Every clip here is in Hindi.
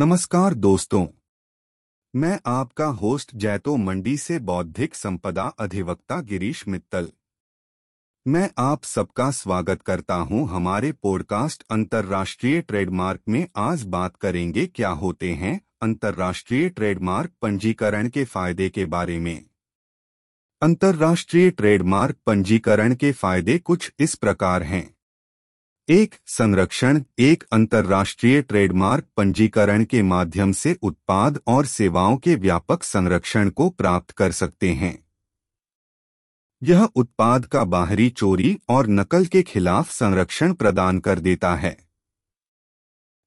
नमस्कार दोस्तों। मैं आपका होस्ट जैतो मंडी से बौद्धिक संपदा अधिवक्ता गिरीश मित्तल। मैं आप सबका स्वागत करता हूँ। हमारे पॉडकास्ट अंतर्राष्ट्रीय ट्रेडमार्क में आज बात करेंगे क्या होते हैं अंतर्राष्ट्रीय ट्रेडमार्क पंजीकरण के फ़ायदे के बारे में। अंतर्राष्ट्रीय ट्रेडमार्क पंजीकरण के फ़ायदे कुछ इस प्रकार हैं। एक संरक्षण, एक अंतर्राष्ट्रीय ट्रेडमार्क पंजीकरण के माध्यम से उत्पाद और सेवाओं के व्यापक संरक्षण को प्राप्त कर सकते हैं। यह उत्पाद का बाहरी चोरी और नकल के खिलाफ संरक्षण प्रदान कर देता है।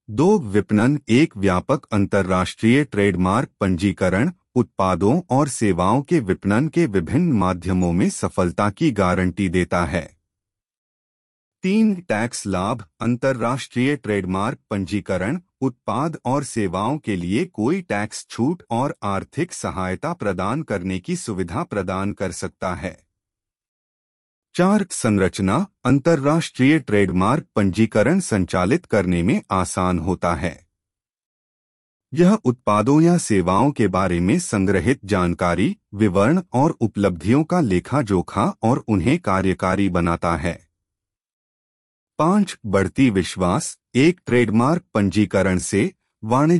दो विपणन, एक व्यापक अंतर्राष्ट्रीय ट्रेडमार्क पंजीकरण, उत्पादों और सेवाओं के विपणन के विभिन्न माध्यमों में सफलता की गारंटी देता है। तीन टैक्स लाभ, अंतर्राष्ट्रीय ट्रेडमार्क पंजीकरण, उत्पाद और सेवाओं के लिए कोई टैक्स छूट और आर्थिक सहायता प्रदान करने की सुविधा प्रदान कर सकता है। चार, संरचना, अंतर्राष्ट्रीय ट्रेडमार्क पंजीकरण संचालित करने में आसान होता है। यह उत्पादों या सेवाओं के बारे में संग्रहित जानकारी, विवरण और उपलब्धियों का लेखा जोखा और उन्हें कार्यकारी बनाता है। पाँच बढ़ती विश्वास एक ट्रेडमार्क पंजीकरण से वाणिज्य